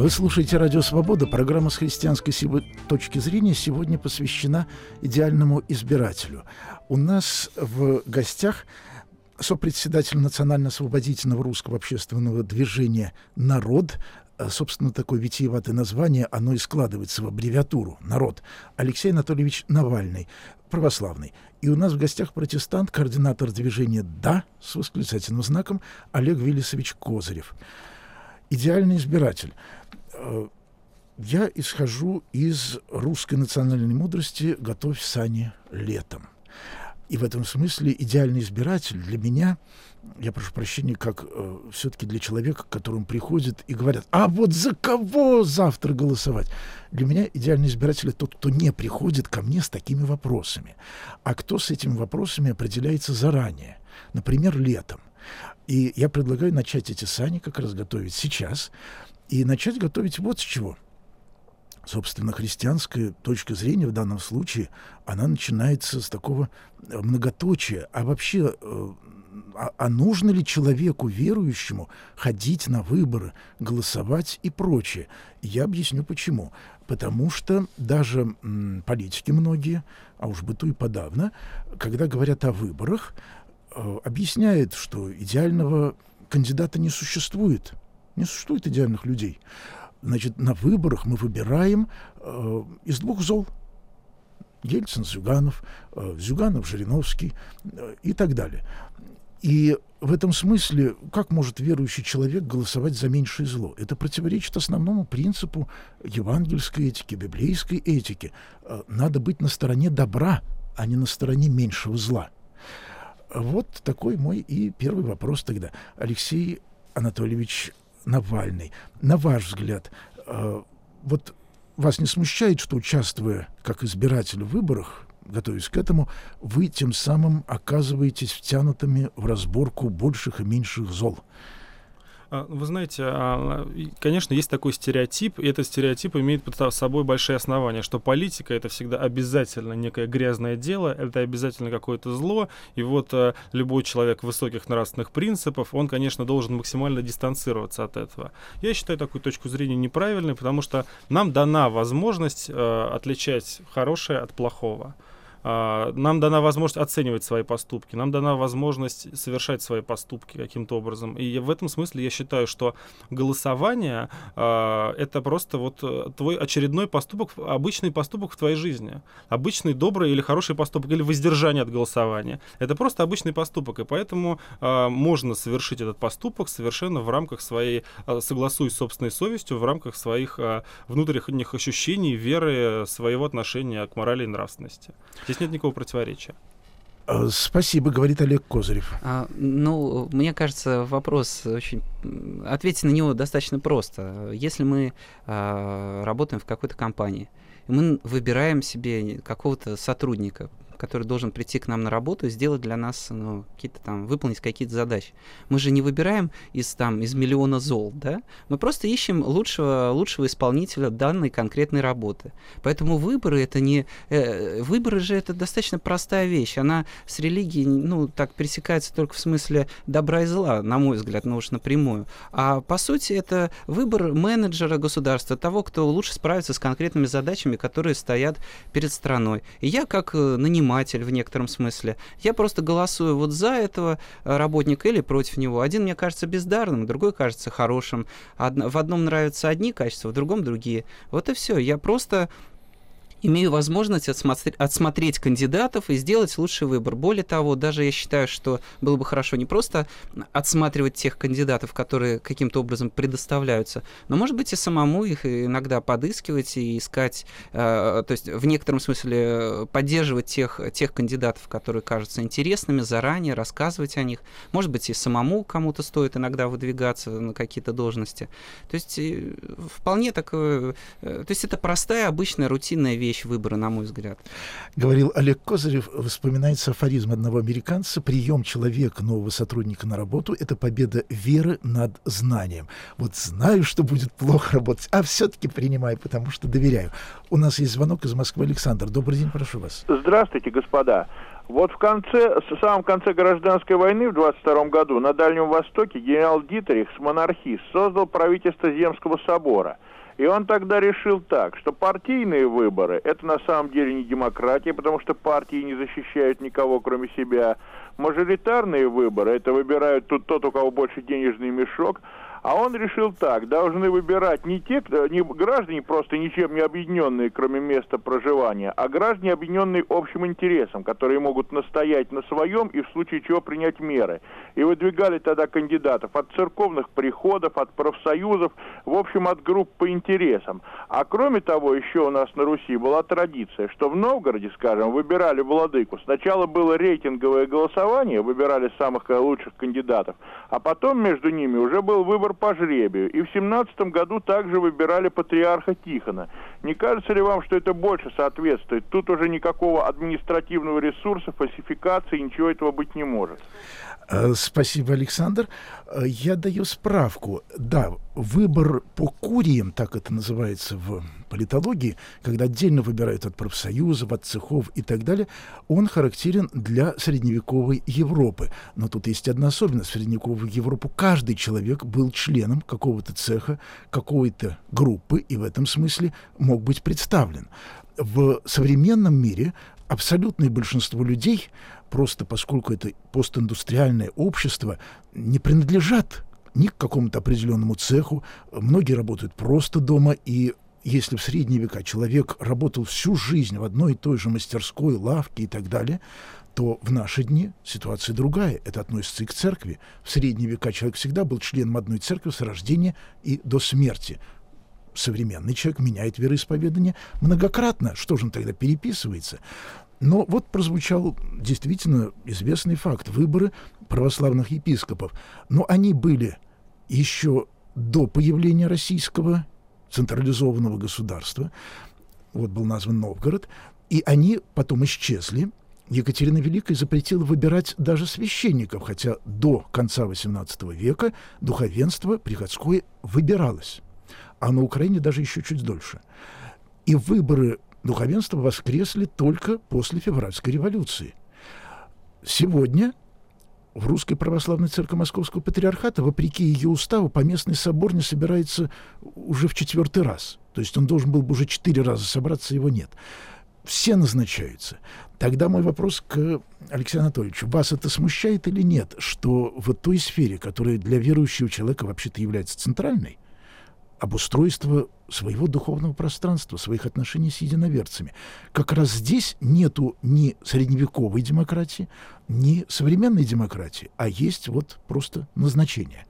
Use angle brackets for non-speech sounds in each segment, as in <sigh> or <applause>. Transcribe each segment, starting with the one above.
Вы слушаете «Радио Свобода». Программа с христианской точки зрения сегодня посвящена идеальному избирателю. У нас в гостях сопредседатель Национально-освободительного русского общественного движения «Народ», собственно, такое витиеватое название, оно и складывается в аббревиатуру «Народ», Алексей Анатольевич Навальный, православный. И у нас в гостях протестант, координатор движения «Да» с восклицательным знаком Олег Виллисович Козырев. Идеальный избиратель. Э, я исхожу из русской национальной мудрости «Готовь сани летом». И в этом смысле идеальный избиратель для меня, я прошу прощения, как э, все-таки для человека, к которому приходят и говорят, а вот за кого завтра голосовать? Для меня идеальный избиратель это тот, кто не приходит ко мне с такими вопросами, а кто с этими вопросами определяется заранее, например, летом. И я предлагаю начать эти сани как раз готовить сейчас, и начать готовить вот с чего. Собственно, христианская точка зрения в данном случае, она начинается с такого э, многоточия. А вообще, э, а, а нужно ли человеку верующему ходить на выборы, голосовать и прочее? Я объясню почему. Потому что даже политики многие, а уж быту и подавно, когда говорят о выборах, э, объясняют, что идеального кандидата не существует – не существует идеальных людей. Значит, на выборах мы выбираем э, из двух зол. Ельцин, Зюганов, э, Зюганов, Жириновский э, и так далее. И в этом смысле, как может верующий человек голосовать за меньшее зло? Это противоречит основному принципу евангельской этики, библейской этики. Э, надо быть на стороне добра, а не на стороне меньшего зла. Вот такой мой и первый вопрос тогда. Алексей Анатольевич Навальный. На ваш взгляд, э, вот вас не смущает, что, участвуя как избиратель в выборах, готовясь к этому, вы тем самым оказываетесь втянутыми в разборку больших и меньших зол? А, вы знаете, а, конечно, есть такой стереотип, и этот стереотип имеет под собой большие основания, что политика это всегда обязательно некое грязное дело, это обязательно какое-то зло, и вот а, любой человек высоких нравственных принципов, он, конечно, должен максимально дистанцироваться от этого. Я считаю такую точку зрения неправильной, потому что нам дана возможность отличать хорошее от плохого. А, нам дана возможность оценивать свои поступки, нам дана возможность совершать свои поступки каким-то образом. И в этом смысле я считаю, что голосование э, это просто вот э, твой очередной поступок, обычный поступок в твоей жизни. Обычный добрый или хороший поступок, или воздержание от голосования. Это просто обычный поступок, и поэтому э, можно совершить этот поступок совершенно в рамках своей, согласуясь с собственной совестью, в рамках своих внутренних ощущений, веры, своего отношения к морали и нравственности. Здесь нет никакого противоречия. А, спасибо, говорит Олег Козырев. А, ну, мне кажется, вопрос очень... Ответить на него достаточно просто. Если мы а, работаем в какой-то компании, мы выбираем себе какого-то сотрудника, который должен прийти к нам на работу и сделать для нас, ну, какие-то там, выполнить какие-то задачи. Мы же не выбираем из там, из миллиона зол, да? Мы просто ищем лучшего, лучшего исполнителя данной конкретной работы. Поэтому выборы это не... Э, выборы же это достаточно простая вещь. Она с религией, ну, так пересекается только в смысле добра и зла, на мой взгляд, ну уж напрямую. А по сути это выбор менеджера государства, того, кто лучше справится с конкретными задачами, которые стоят перед страной. И я как э, наниматель наниматель в некотором смысле. Я просто голосую вот за этого э, работника или против него. Один мне кажется бездарным, другой кажется хорошим. в одном нравятся одни качества, в другом другие. Вот и все. Я просто имею возможность отсмотреть, отсмотреть кандидатов и сделать лучший выбор. Более того, даже я считаю, что было бы хорошо не просто отсматривать тех кандидатов, которые каким-то образом предоставляются, но, может быть, и самому их иногда подыскивать и искать, э, то есть в некотором смысле поддерживать тех, тех кандидатов, которые кажутся интересными, заранее рассказывать о них. Может быть, и самому кому-то стоит иногда выдвигаться на какие-то должности. То есть э, вполне такое... Э, то есть это простая, обычная, рутинная вещь вещь выбора, на мой взгляд. Говорил Олег Козырев, вспоминается афоризм одного американца, прием человека, нового сотрудника на работу — это победа веры над знанием. Вот знаю, что будет плохо работать, а все-таки принимаю, потому что доверяю. У нас есть звонок из Москвы. Александр, добрый день, прошу вас. Здравствуйте, господа. Вот в конце, в самом конце гражданской войны в 22 году на Дальнем Востоке генерал Дитерих с монархист создал правительство Земского собора. И он тогда решил так, что партийные выборы – это на самом деле не демократия, потому что партии не защищают никого, кроме себя. Мажоритарные выборы – это выбирают тут тот, у кого больше денежный мешок – а он решил так, должны выбирать не те, не граждане просто ничем не объединенные, кроме места проживания, а граждане, объединенные общим интересом, которые могут настоять на своем и в случае чего принять меры. И выдвигали тогда кандидатов от церковных приходов, от профсоюзов, в общем, от групп по интересам. А кроме того, еще у нас на Руси была традиция, что в Новгороде, скажем, выбирали владыку. Сначала было рейтинговое голосование, выбирали самых лучших кандидатов, а потом между ними уже был выбор выбор по жребию. И в 17 году также выбирали патриарха Тихона. Не кажется ли вам, что это больше соответствует? Тут уже никакого административного ресурса, фальсификации, ничего этого быть не может. Э, спасибо, Александр. Э, я даю справку. Да, выбор по куриям, так это называется в политологии, когда отдельно выбирают от профсоюзов, от цехов и так далее, он характерен для средневековой Европы. Но тут есть одна особенность. В средневековую Европу каждый человек был членом какого-то цеха, какой-то группы, и в этом смысле мог быть представлен. В современном мире абсолютное большинство людей просто поскольку это постиндустриальное общество, не принадлежат ни к какому-то определенному цеху. Многие работают просто дома, и если в средние века человек работал всю жизнь в одной и той же мастерской, лавке и так далее, то в наши дни ситуация другая. Это относится и к церкви. В средние века человек всегда был членом одной церкви с рождения и до смерти. Современный человек меняет вероисповедание многократно. Что же он тогда переписывается? Но вот прозвучал действительно известный факт. Выборы православных епископов. Но они были еще до появления российского централизованного государства. Вот был назван Новгород. И они потом исчезли. Екатерина Великая запретила выбирать даже священников, хотя до конца XVIII века духовенство приходское выбиралось. А на Украине даже еще чуть дольше. И выборы духовенство воскресли только после февральской революции. Сегодня в Русской Православной Церкви Московского Патриархата, вопреки ее уставу, поместный собор не собирается уже в четвертый раз. То есть он должен был бы уже четыре раза собраться, его нет. Все назначаются. Тогда мой вопрос к Алексею Анатольевичу. Вас это смущает или нет, что в той сфере, которая для верующего человека вообще-то является центральной, обустройство своего духовного пространства, своих отношений с единоверцами. Как раз здесь нету ни средневековой демократии, ни современной демократии, а есть вот просто назначение.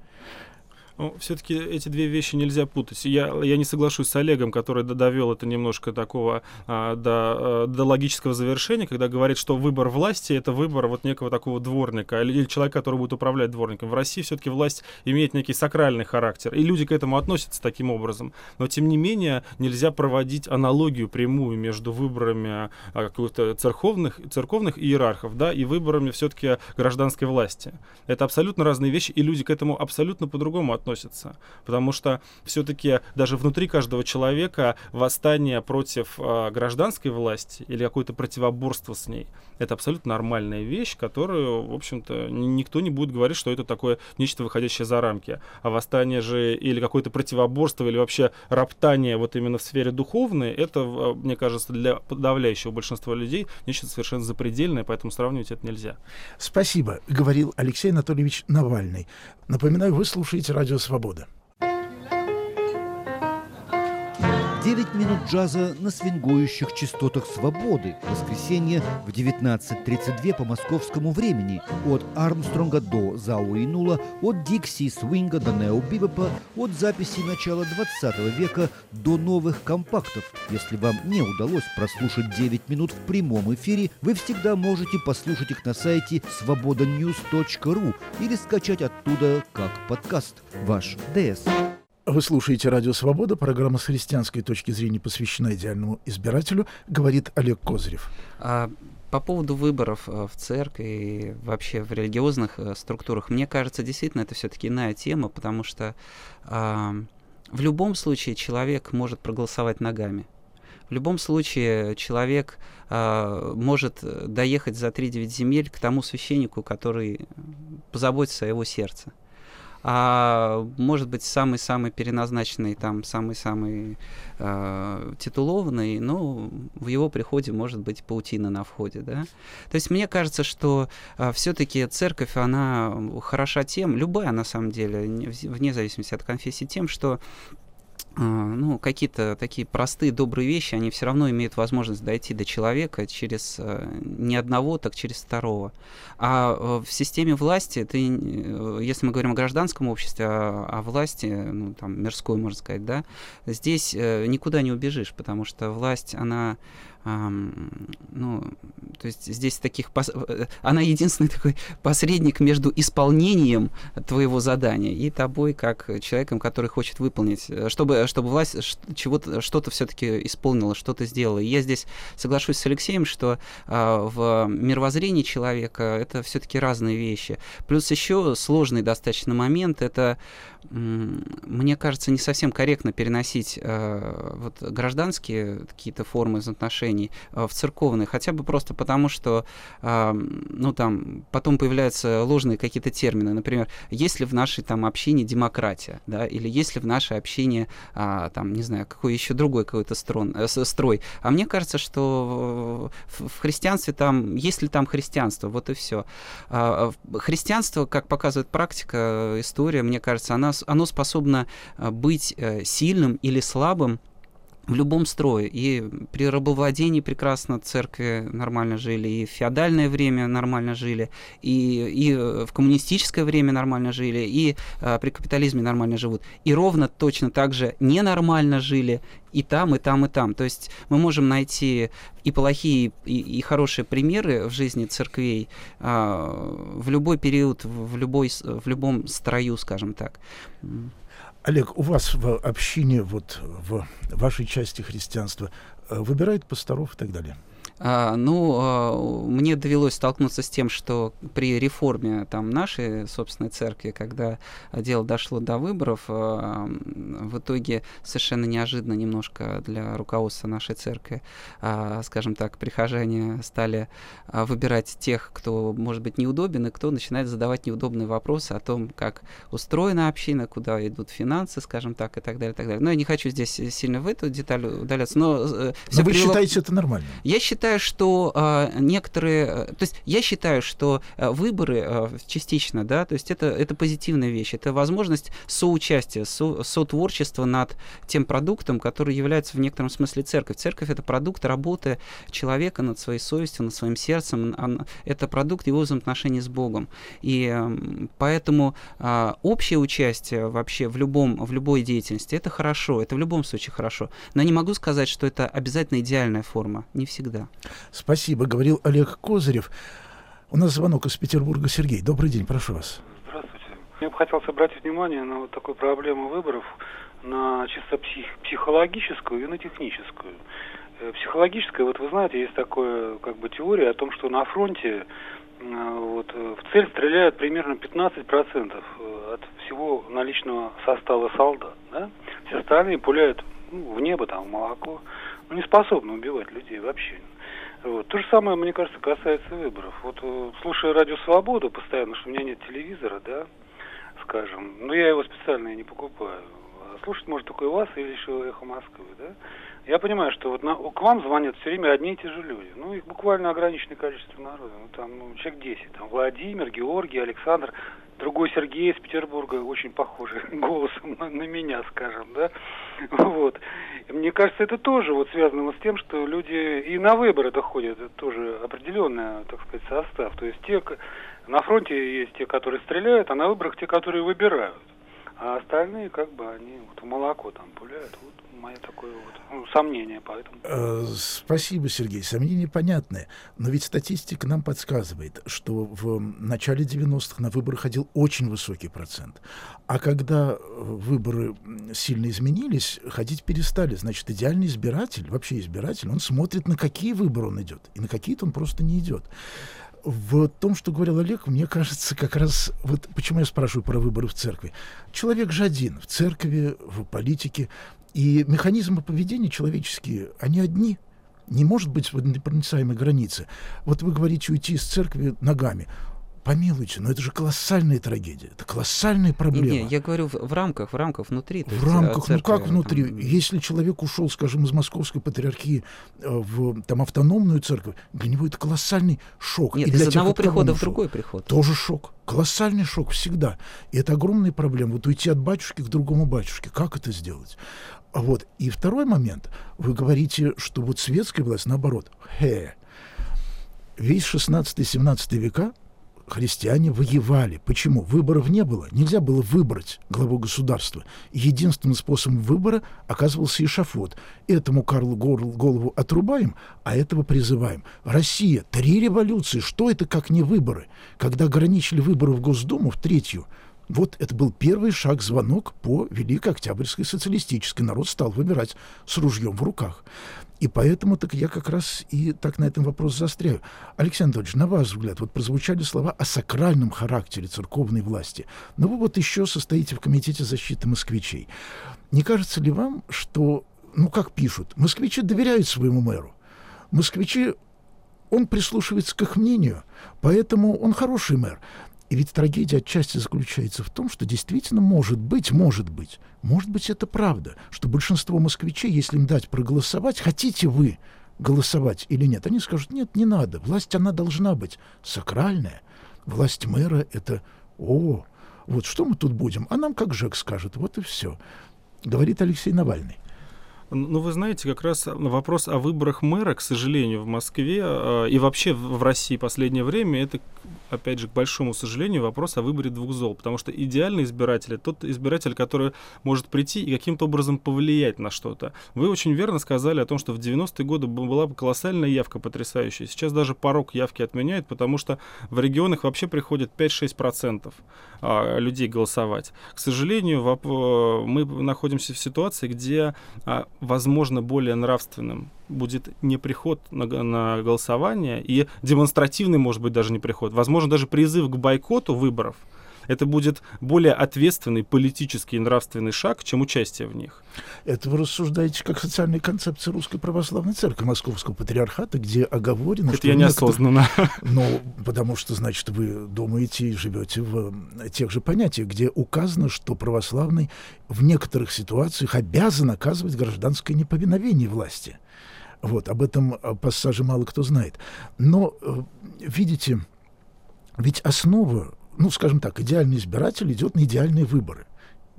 Ну, все-таки эти две вещи нельзя путать. Я, я не соглашусь с Олегом, который довел это немножко такого а, до, а, до логического завершения, когда говорит, что выбор власти это выбор вот некого такого дворника или, или человека, который будет управлять дворником. В России все-таки власть имеет некий сакральный характер, и люди к этому относятся таким образом. Но тем не менее нельзя проводить аналогию прямую между выборами а, каких-то церковных, церковных иерархов да, и выборами все-таки гражданской власти. Это абсолютно разные вещи, и люди к этому абсолютно по-другому относятся относится. Потому что все-таки даже внутри каждого человека восстание против э, гражданской власти или какое-то противоборство с ней это абсолютно нормальная вещь, которую, в общем-то, никто не будет говорить, что это такое нечто выходящее за рамки. А восстание же или какое-то противоборство, или вообще роптание вот именно в сфере духовной, это, а, мне кажется, для подавляющего большинства людей нечто совершенно запредельное, поэтому сравнивать это нельзя. Спасибо, говорил Алексей Анатольевич Навальный. Напоминаю, вы слушаете «Радио Свобода». 9 минут джаза на свингующих частотах свободы. Воскресенье в 19.32 по московскому времени. От Армстронга до Зауи Нула, от Дикси Свинга до Нео Бибопа, от записи начала 20 века до новых компактов. Если вам не удалось прослушать 9 минут в прямом эфире, вы всегда можете послушать их на сайте свободаnews.ru или скачать оттуда как подкаст. Ваш ДС. Вы слушаете «Радио Свобода». Программа с христианской точки зрения посвящена идеальному избирателю. Говорит Олег Козырев. А, по поводу выборов э, в церкви и вообще в религиозных э, структурах, мне кажется, действительно это все-таки иная тема, потому что а, в любом случае человек может проголосовать ногами. В любом случае человек э, может доехать за 3-9 земель к тому священнику, который позаботится о его сердце а может быть самый-самый переназначенный, там самый-самый э, титулованный, но в его приходе может быть паутина на входе, да. То есть мне кажется, что э, все-таки церковь, она хороша тем, любая на самом деле, вне зависимости от конфессии, тем, что а, ну, какие-то такие простые, добрые вещи, они все равно имеют возможность дойти до человека через э, не одного, так через второго. А э, в системе власти, ты, э, если мы говорим о гражданском обществе, о, о власти, ну, там, мирской, можно сказать, да, здесь никуда не убежишь, потому что власть, она ну, то есть здесь таких, пос... Она единственный такой посредник между исполнением твоего задания и тобой, как человеком, который хочет выполнить, э, чтобы, чтобы власть чего-то, что-то все-таки исполнила, что-то сделала. И я здесь соглашусь с Алексеем, что а, в мировоззрении человека это все-таки разные вещи. Плюс еще сложный достаточно момент, это мне кажется, не совсем корректно переносить э, вот, гражданские какие-то формы взаимоотношений э, в церковные, хотя бы просто потому, что э, ну, там, потом появляются ложные какие-то термины. Например, есть ли в нашей там, общине демократия, да, или есть ли в нашей общине, э, там, не знаю, какой еще другой какой-то строн, э, строй. А мне кажется, что в, христианстве там, есть ли там христианство, вот и все. Э, христианство, как показывает практика, история, мне кажется, она оно способно э, быть э, сильным или слабым в любом строе. И при рабовладении прекрасно церкви нормально жили, и в феодальное время нормально жили, и, и в коммунистическое время нормально жили, и а, при капитализме нормально живут. И ровно точно так же ненормально жили и там, и там, и там. То есть мы можем найти и плохие, и, и хорошие примеры в жизни церквей а, в любой период, в, любой, в любом строю, скажем так. Олег, у вас в общине, вот в вашей части христианства, э, выбирают пасторов и так далее? А, ну, а, мне довелось столкнуться с тем, что при реформе там нашей собственной церкви, когда дело дошло до выборов, а, в итоге совершенно неожиданно немножко для руководства нашей церкви, скажем так, прихожане стали выбирать тех, кто может быть неудобен, и кто начинает задавать неудобные вопросы о том, как устроена община, куда идут финансы, скажем так, и так далее, и так далее. Но я не хочу здесь сильно в эту деталь удаляться, но... Э, но вы привело... считаете это нормально? Я считаю, считаю, что э, некоторые, э, то есть я считаю, что э, выборы э, частично, да, то есть это это позитивная вещь, это возможность соучастия, со, сотворчества над тем продуктом, который является в некотором смысле церковь. Церковь это продукт работы человека над своей совестью, над своим сердцем, это продукт его взаимоотношений с Богом, и э, поэтому э, общее участие вообще в любом в любой деятельности это хорошо, это в любом случае хорошо, но не могу сказать, что это обязательно идеальная форма, не всегда. Спасибо, говорил Олег Козырев. У нас звонок из Петербурга. Сергей, добрый день, прошу вас. Здравствуйте. Я бы хотел обратить внимание на вот такую проблему выборов, на чисто псих, психологическую и на техническую. Э, психологическая, вот вы знаете, есть такая как бы теория о том, что на фронте э, вот, э, в цель стреляют примерно 15% от всего наличного состава солдат. Да? Все остальные пуляют ну, в небо, там, в молоко. Ну, не способны убивать людей вообще. Вот. То же самое, мне кажется, касается выборов. Вот э, слушая радио Свободу постоянно, что у меня нет телевизора, да, скажем, но я его специально не покупаю. А слушать может только и вас или еще Эхо Москвы, да. Я понимаю, что вот на, к вам звонят все время одни и те же люди. Ну, их буквально ограниченное количество народа. Ну, там, ну, человек 10. Там Владимир, Георгий, Александр. Другой Сергей из Петербурга, очень похожий <laughs> голосом на, на меня, скажем, да. <laughs> Вот. И мне кажется, это тоже вот связано с тем, что люди и на выборы доходят, это тоже определенный, так сказать, состав. То есть те, на фронте есть те, которые стреляют, а на выборах те, которые выбирают. А остальные, как бы, они вот в молоко там пуляют. Вот мое такое вот ну, сомнение поэтому. Э, спасибо, Сергей. Сомнения понятны. Но ведь статистика нам подсказывает, что в начале 90-х на выборы ходил очень высокий процент. А когда выборы сильно изменились, ходить перестали. Значит, идеальный избиратель, вообще избиратель, он смотрит, на какие выборы он идет. И на какие-то он просто не идет в том, что говорил Олег, мне кажется, как раз, вот почему я спрашиваю про выборы в церкви. Человек же один, в церкви, в политике, И механизмы поведения человеческие, они одни. Не может быть непроницаемой границы. Вот вы говорите уйти из церкви ногами. Помилуйте, но это же колоссальная трагедия, это колоссальная проблема. Не, не я говорю в, в рамках, в рамках внутри. В рамках, церкви, ну как внутри? Там... Если человек ушел, скажем, из московской патриархии э, в там автономную церковь, для него это колоссальный шок. Нет, И для из одного тех, прихода в другой приход. Тоже шок. Колоссальный шок всегда. И это огромная проблема. Вот уйти от батюшки к другому батюшке. Как это сделать? А вот. И второй момент. Вы говорите, что вот светская власть наоборот. Хе. Весь 16-17 века христиане воевали. Почему? Выборов не было. Нельзя было выбрать главу государства. Единственным способом выбора оказывался эшафот. Этому Карлу голову отрубаем, а этого призываем. Россия, три революции, что это как не выборы? Когда ограничили выборы в Госдуму, в третью, вот это был первый шаг, звонок по Великой Октябрьской социалистической. Народ стал выбирать с ружьем в руках. И поэтому так я как раз и так на этом вопрос застряю. Александр Анатольевич, на ваш взгляд, вот прозвучали слова о сакральном характере церковной власти. Но вы вот еще состоите в Комитете защиты москвичей. Не кажется ли вам, что, ну как пишут, москвичи доверяют своему мэру? Москвичи он прислушивается к их мнению, поэтому он хороший мэр. И ведь трагедия отчасти заключается в том, что действительно может быть, может быть, может быть это правда, что большинство москвичей, если им дать проголосовать, хотите вы голосовать или нет, они скажут, нет, не надо, власть она должна быть сакральная, власть мэра это, о, вот что мы тут будем, а нам как Жек скажет, вот и все, говорит Алексей Навальный. Ну, вы знаете, как раз вопрос о выборах мэра, к сожалению, в Москве э, и вообще в России последнее время, это, опять же, к большому сожалению, вопрос о выборе двух зол. Потому что идеальный избиратель — это тот избиратель, который может прийти и каким-то образом повлиять на что-то. Вы очень верно сказали о том, что в 90-е годы была колоссальная явка потрясающая. Сейчас даже порог явки отменяют, потому что в регионах вообще приходит 5-6% а, людей голосовать. К сожалению, мы находимся в ситуации, где а, возможно, более нравственным будет не приход на, на голосование и демонстративный, может быть, даже не приход. Возможно, даже призыв к бойкоту выборов – это будет более ответственный политический и нравственный шаг, чем участие в них. Это вы рассуждаете как социальная концепция Русской Православной Церкви Московского Патриархата, где оговорено, Это что... я неосознанно. <laughs> Ну, потому что, значит, вы думаете и живете в тех же понятиях, где указано, что православный в некоторых ситуациях обязан оказывать гражданское неповиновение власти. Вот, об этом э, пассаже мало кто знает. Но, э, видите, ведь основа ну, скажем так, идеальный избиратель идет на идеальные выборы.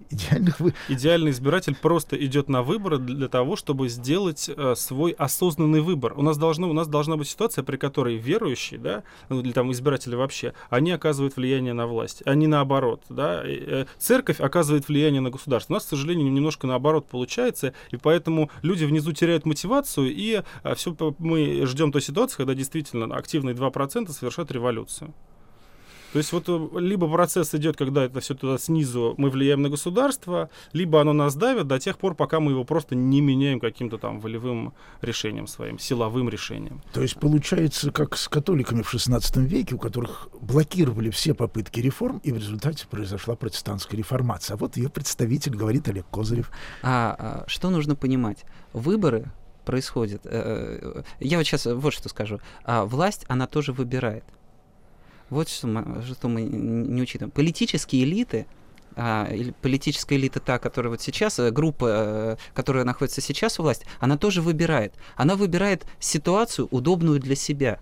Идеальных вы... Идеальный избиратель просто идет на выборы для того, чтобы сделать э, свой осознанный выбор. У нас, должно, у нас должна быть ситуация, при которой верующие, да, ну, или там избиратели вообще, они оказывают влияние на власть, а наоборот. Да? Э, церковь оказывает влияние на государство. У нас, к сожалению, немножко наоборот получается, и поэтому люди внизу теряют мотивацию, и э, все мы ждем той ситуации, когда действительно активные 2% совершат революцию. То есть вот э, либо процесс идет, когда это все туда снизу мы влияем на государство, либо оно нас давит до тех пор, пока мы его просто не меняем каким-то там волевым решением своим, силовым решением. То есть получается, как с католиками в XVI веке, у которых блокировали все попытки реформ, и в результате произошла протестантская реформация. А вот ее представитель говорит Олег Козырев. А, а что нужно понимать? Выборы происходят. Э, э, я вот сейчас вот что скажу. А власть, она тоже выбирает. Вот что мы, что мы не учитываем. Политические элиты, а, политическая элита та, которая вот сейчас, э, группа, э, которая находится сейчас у власти, она тоже выбирает. Она выбирает ситуацию, удобную для себя.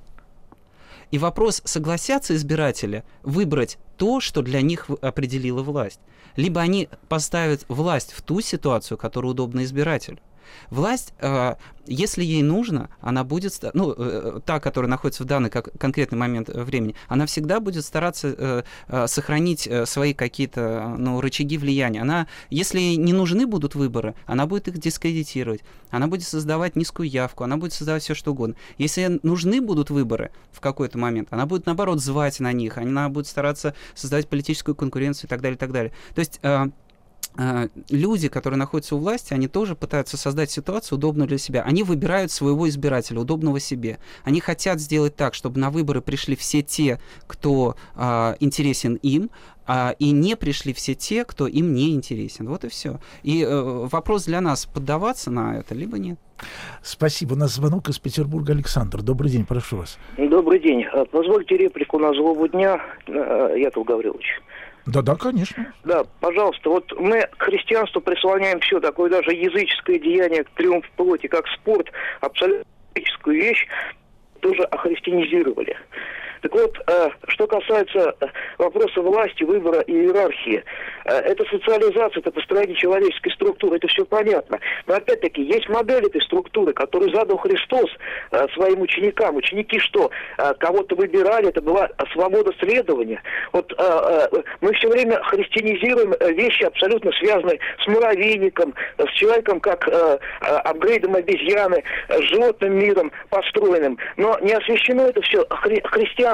И вопрос, согласятся избиратели выбрать то, что для них определила власть. Либо они поставят власть в ту ситуацию, которая удобна избирателю. Власть, э, если ей нужно, она будет, ну, э, та, которая находится в данный конкретный момент времени, она всегда будет стараться э, сохранить свои какие-то, ну, рычаги влияния. Она, если не нужны будут выборы, она будет их дискредитировать, она будет создавать низкую явку, она будет создавать все что угодно. Если нужны будут выборы в какой-то момент, она будет, наоборот, звать на них, она будет стараться создавать политическую конкуренцию и так далее, и так далее. То есть люди, которые находятся у власти, они тоже пытаются создать ситуацию удобную для себя. Они выбирают своего избирателя, удобного себе. Они хотят сделать так, чтобы на выборы пришли все те, кто э, интересен им, а, и не пришли все те, кто им не интересен. Вот и все. И э, вопрос для нас, поддаваться на это, либо нет. Спасибо. У нас звонок из Петербурга. Александр, добрый день, прошу вас. Добрый день. Э, позвольте реплику на злобу дня, э, Яков Гаврилович. Да-да, конечно. Да, пожалуйста, вот мы к христианству прислоняем все, такое даже языческое деяние, триумф плоти, как спорт, абсолютно вещь, тоже охристианизировали. Так вот, э, что касается э, вопроса власти, выбора и иерархии, э, это социализация, это построение человеческой структуры, это все понятно. Но опять-таки есть модель этой структуры, которую задал Христос своим ученикам. Ученики что? Кого-то выбирали, это была свобода следования. Вот мы все время христианизируем вещи, абсолютно связанные с муравейником, с человеком как апгрейдом обезьяны, с животным миром построенным. Но не освящено это все хри-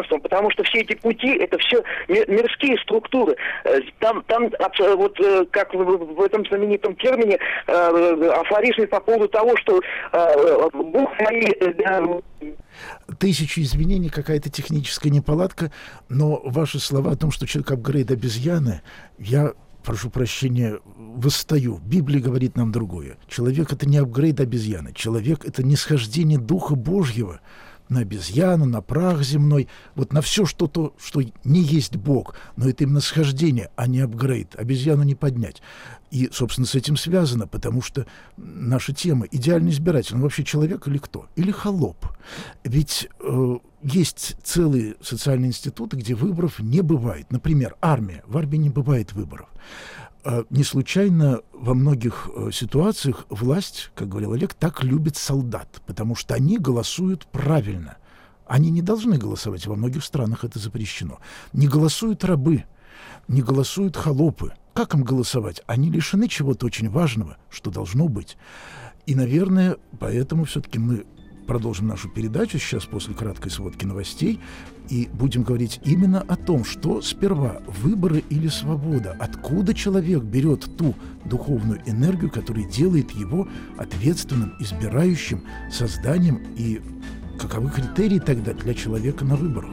христианством, потому что все эти пути это все мирские структуры. Э, там, там вот э, как в этом знаменитом термине э, афоризме по поводу того, что Бог мои тысячи извинений, какая-то техническая неполадка, но ваши слова о том, что человек апгрейд обезьяны, я прошу прощения, восстаю. Библия говорит нам другое. Человек — это не апгрейд обезьяны. Человек — это нисхождение Духа Божьего на обезьяну, на прах земной, вот на все что-то, что не есть Бог, но это именно схождение, а не апгрейд. Обезьяну не поднять. И, собственно, с этим связано, потому что наша тема идеальный избиратель, он вообще человек или кто? Или холоп? Ведь э, есть целые социальные институты, где выборов не бывает. Например, армия. В армии не бывает выборов. А, не случайно во многих э, ситуациях власть, как говорил Олег, так любит солдат, потому что они голосуют правильно. Они не должны голосовать, во многих странах это запрещено. Не голосуют рабы, не голосуют холопы. Как им голосовать? Они лишены чего-то очень важного, что должно быть. И, наверное, поэтому все-таки мы продолжим нашу передачу сейчас после краткой сводки новостей и будем говорить именно о том, что сперва выборы или свобода, откуда человек берет ту духовную энергию, которая делает его ответственным, избирающим созданием и каковы критерии тогда для человека на выборах.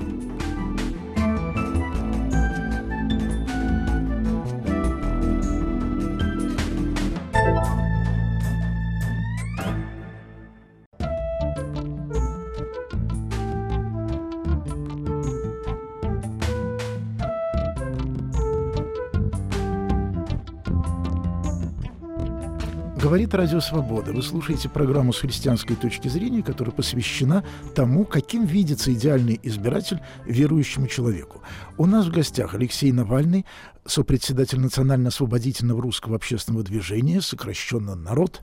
Говорит Радио Свобода. Вы слушаете программу с христианской точки зрения, которая посвящена тому, каким видится идеальный избиратель верующему человеку. У нас в гостях Алексей Навальный, сопредседатель Национально-освободительного русского общественного движения, сокращенно «Народ»,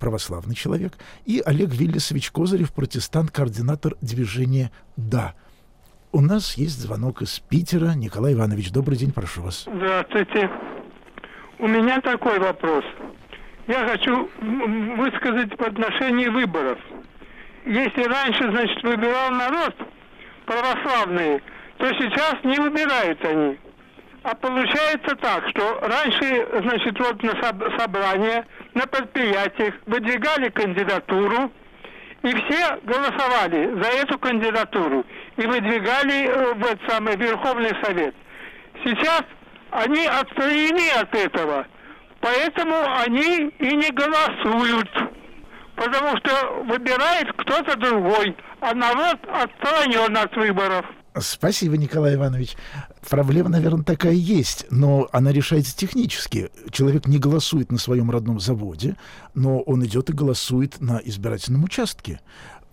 православный человек, и Олег Виллисович Козырев, протестант, координатор движения «Да». У нас есть звонок из Питера. Николай Иванович, добрый день, прошу вас. Здравствуйте. У меня такой вопрос – я хочу высказать в отношении выборов. Если раньше, значит, выбирал народ православные, то сейчас не выбирают они. А получается так, что раньше, значит, вот на собрания, на предприятиях выдвигали кандидатуру, и все голосовали за эту кандидатуру и выдвигали э, в этот самый Верховный Совет. Сейчас они отстранены от этого – Поэтому они и не голосуют. Потому что выбирает кто-то другой, а народ отстранен от выборов. Спасибо, Николай Иванович. Проблема, наверное, такая есть, но она решается технически. Человек не голосует на своем родном заводе, но он идет и голосует на избирательном участке.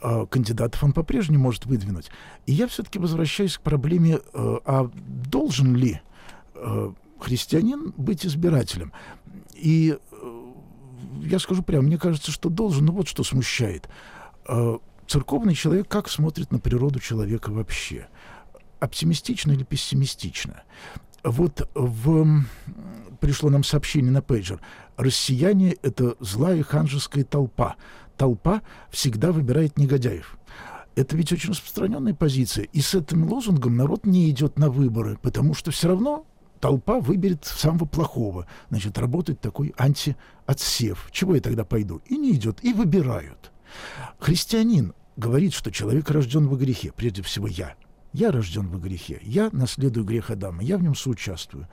А кандидатов он по-прежнему может выдвинуть. И я все-таки возвращаюсь к проблеме, э, а должен ли э, христианин быть избирателем? И э, я скажу прямо, мне кажется, что должен, но вот что смущает. Э, церковный человек как смотрит на природу человека вообще? Оптимистично или пессимистично? Вот в... пришло нам сообщение на пейджер. Россияне — это злая ханжеская толпа. Толпа всегда выбирает негодяев. Это ведь очень распространенная позиция. И с этим лозунгом народ не идет на выборы, потому что все равно толпа выберет самого плохого. Значит, работает такой антиотсев. Чего я тогда пойду? И не идет, и выбирают. Христианин говорит, что человек рожден во грехе, прежде всего я. Я рожден во грехе, я наследую грех Адама, я в нем соучаствую.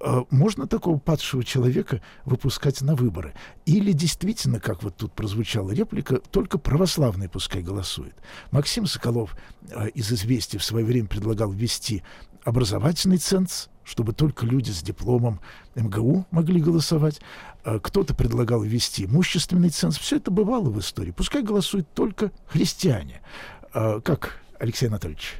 А можно такого падшего человека выпускать на выборы? Или действительно, как вот тут прозвучала реплика, только православный пускай голосует? Максим Соколов э, из «Известий» в свое время предлагал ввести образовательный ценз, чтобы только люди с дипломом МГУ могли голосовать. А кто-то предлагал ввести имущественный ценз. Все это бывало в истории. Пускай голосуют только христиане. А как, Алексей Анатольевич?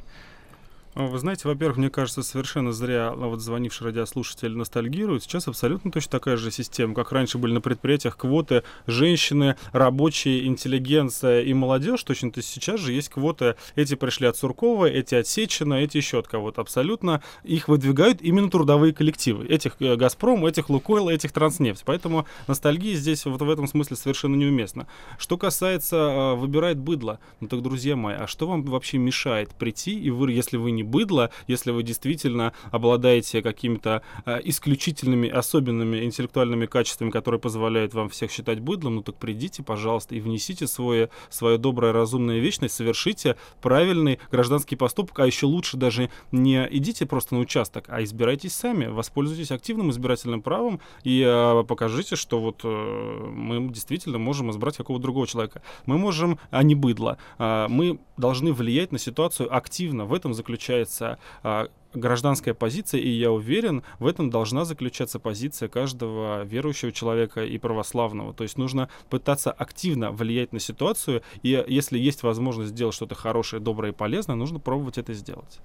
А, вы знаете, во-первых, мне кажется, совершенно зря а, вот звонивший радиослушатель ностальгирует. Сейчас абсолютно точно такая же система, как раньше были на предприятиях квоты женщины, рабочие, интеллигенция и молодежь. Точно то сейчас же есть квоты. Эти пришли от Суркова, эти от Сечина, эти еще от кого-то. Абсолютно их выдвигают именно трудовые коллективы. Этих э, Газпром, этих Лукойл, этих Транснефть. Поэтому ностальгия здесь вот в этом смысле совершенно неуместна. Что касается э, выбирает быдло, ну так, друзья мои, а что вам вообще мешает прийти и вы, если вы не быдло, если вы действительно обладаете какими-то э, исключительными, особенными интеллектуальными качествами, которые позволяют вам всех считать быдлом, ну так придите, пожалуйста, и внесите свое, свое доброе, разумное вечность, совершите правильный гражданский поступок, а еще лучше даже не идите просто на участок, а избирайтесь сами, воспользуйтесь активным избирательным правом и э, покажите, что вот э, мы действительно можем избрать какого-то другого человека. Мы можем, а не быдло. Э, мы должны влиять на ситуацию активно. В этом заключается заключается а, гражданская позиция, и я уверен, в этом должна заключаться позиция каждого верующего человека и православного. То есть нужно пытаться активно влиять на ситуацию, и если есть возможность сделать что-то хорошее, доброе и полезное, нужно пробовать это сделать.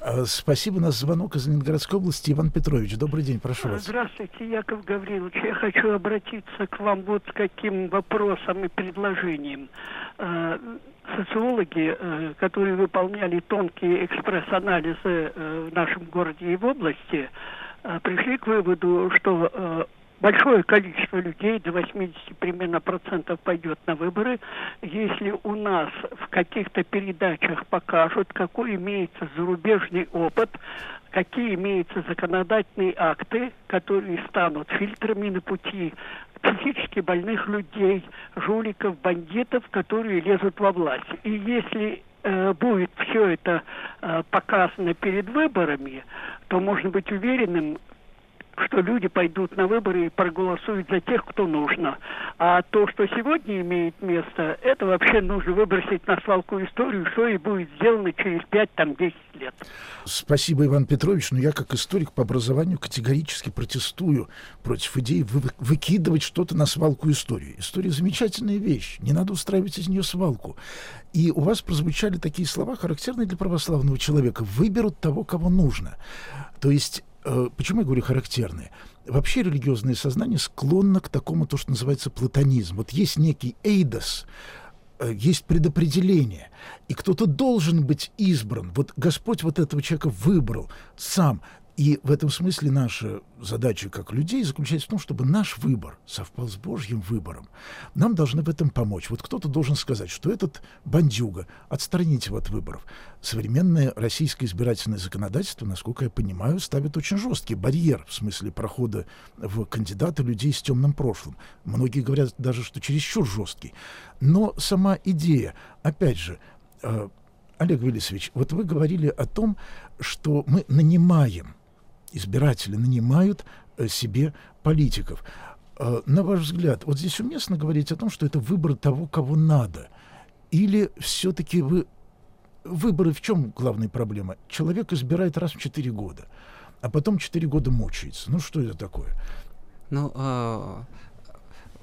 А, спасибо. У нас звонок из Ленинградской области. Иван Петрович, добрый день, прошу вас. Здравствуйте, Яков Гаврилович. Я хочу обратиться к вам вот с каким вопросом и предложением а, социологи, э, которые выполняли тонкие экспресс-анализы э, в нашем городе и в области, э, пришли к выводу, что большое количество людей, до 80 примерно процентов пойдет на выборы, если у нас в каких-то передачах покажут, какой имеется зарубежный опыт, какие имеются законодательные акты, которые станут фильтрами на пути психически больных людей, жуликов, бандитов, которые лезут во власть. И если э, будет все это э, показано перед выборами, то можно быть уверенным, что люди пойдут на выборы и проголосуют за тех, кто нужно. А то, что сегодня имеет место, это вообще нужно выбросить на свалку историю, что и будет сделано через 5-10 лет. Спасибо, Иван Петрович. Но я, как историк по образованию, категорически протестую против идеи вы выкидывать что-то на свалку истории. История замечательная вещь. Не надо устраивать из нее свалку. И у вас прозвучали такие слова, характерные для православного человека. Выберут того, кого нужно. То есть почему я говорю характерные? Вообще религиозное сознание склонно к такому, то, что называется платонизм. Вот есть некий эйдос, э, есть предопределение, и кто-то должен быть избран. Вот Господь вот этого человека выбрал сам. И в этом смысле наша задача как людей заключается в том, чтобы наш выбор совпал с Божьим выбором. Нам должны в этом помочь. Вот кто-то должен сказать, что этот бандюга, отстраните его от выборов. Современное российское избирательное законодательство, насколько я понимаю, ставит очень жесткий барьер в смысле прохода в кандидаты людей с темным прошлым. Многие говорят даже, что чересчур жесткий. Но сама идея, опять же, э, Олег Велисович, вот вы говорили о том, что мы нанимаем избиратели нанимают э, себе политиков. Э, на ваш взгляд, вот здесь уместно говорить о том, что это выбор того, кого надо? Или все-таки вы... Выборы в чем главная проблема? Человек избирает раз в четыре года, а потом четыре года мучается. Ну, что это такое? Ну, э,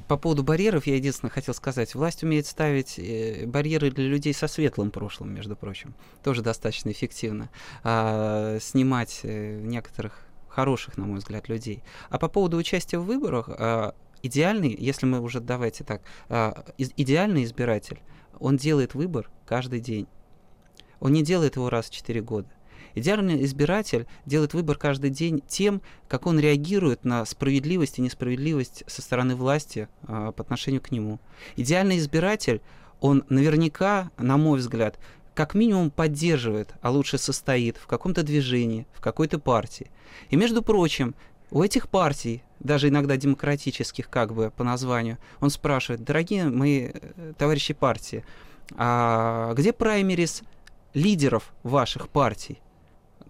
по поводу барьеров я единственное хотел сказать. Власть умеет ставить э, барьеры для людей со светлым прошлым, между прочим. Тоже достаточно эффективно. А, снимать э, некоторых хороших, на мой взгляд, людей. А по поводу участия в выборах, а, идеальный, если мы уже давайте так, а, идеальный избиратель, он делает выбор каждый день. Он не делает его раз в 4 года. Идеальный избиратель делает выбор каждый день тем, как он реагирует на справедливость и несправедливость со стороны власти э, по отношению к нему. Идеальный избиратель, он наверняка, на мой взгляд, как минимум поддерживает, а лучше состоит в каком-то движении, в какой-то партии. И, между прочим, у этих партий, даже иногда демократических как бы по названию, он спрашивает, дорогие мои э, товарищи партии, а где праймерис лидеров ваших партий?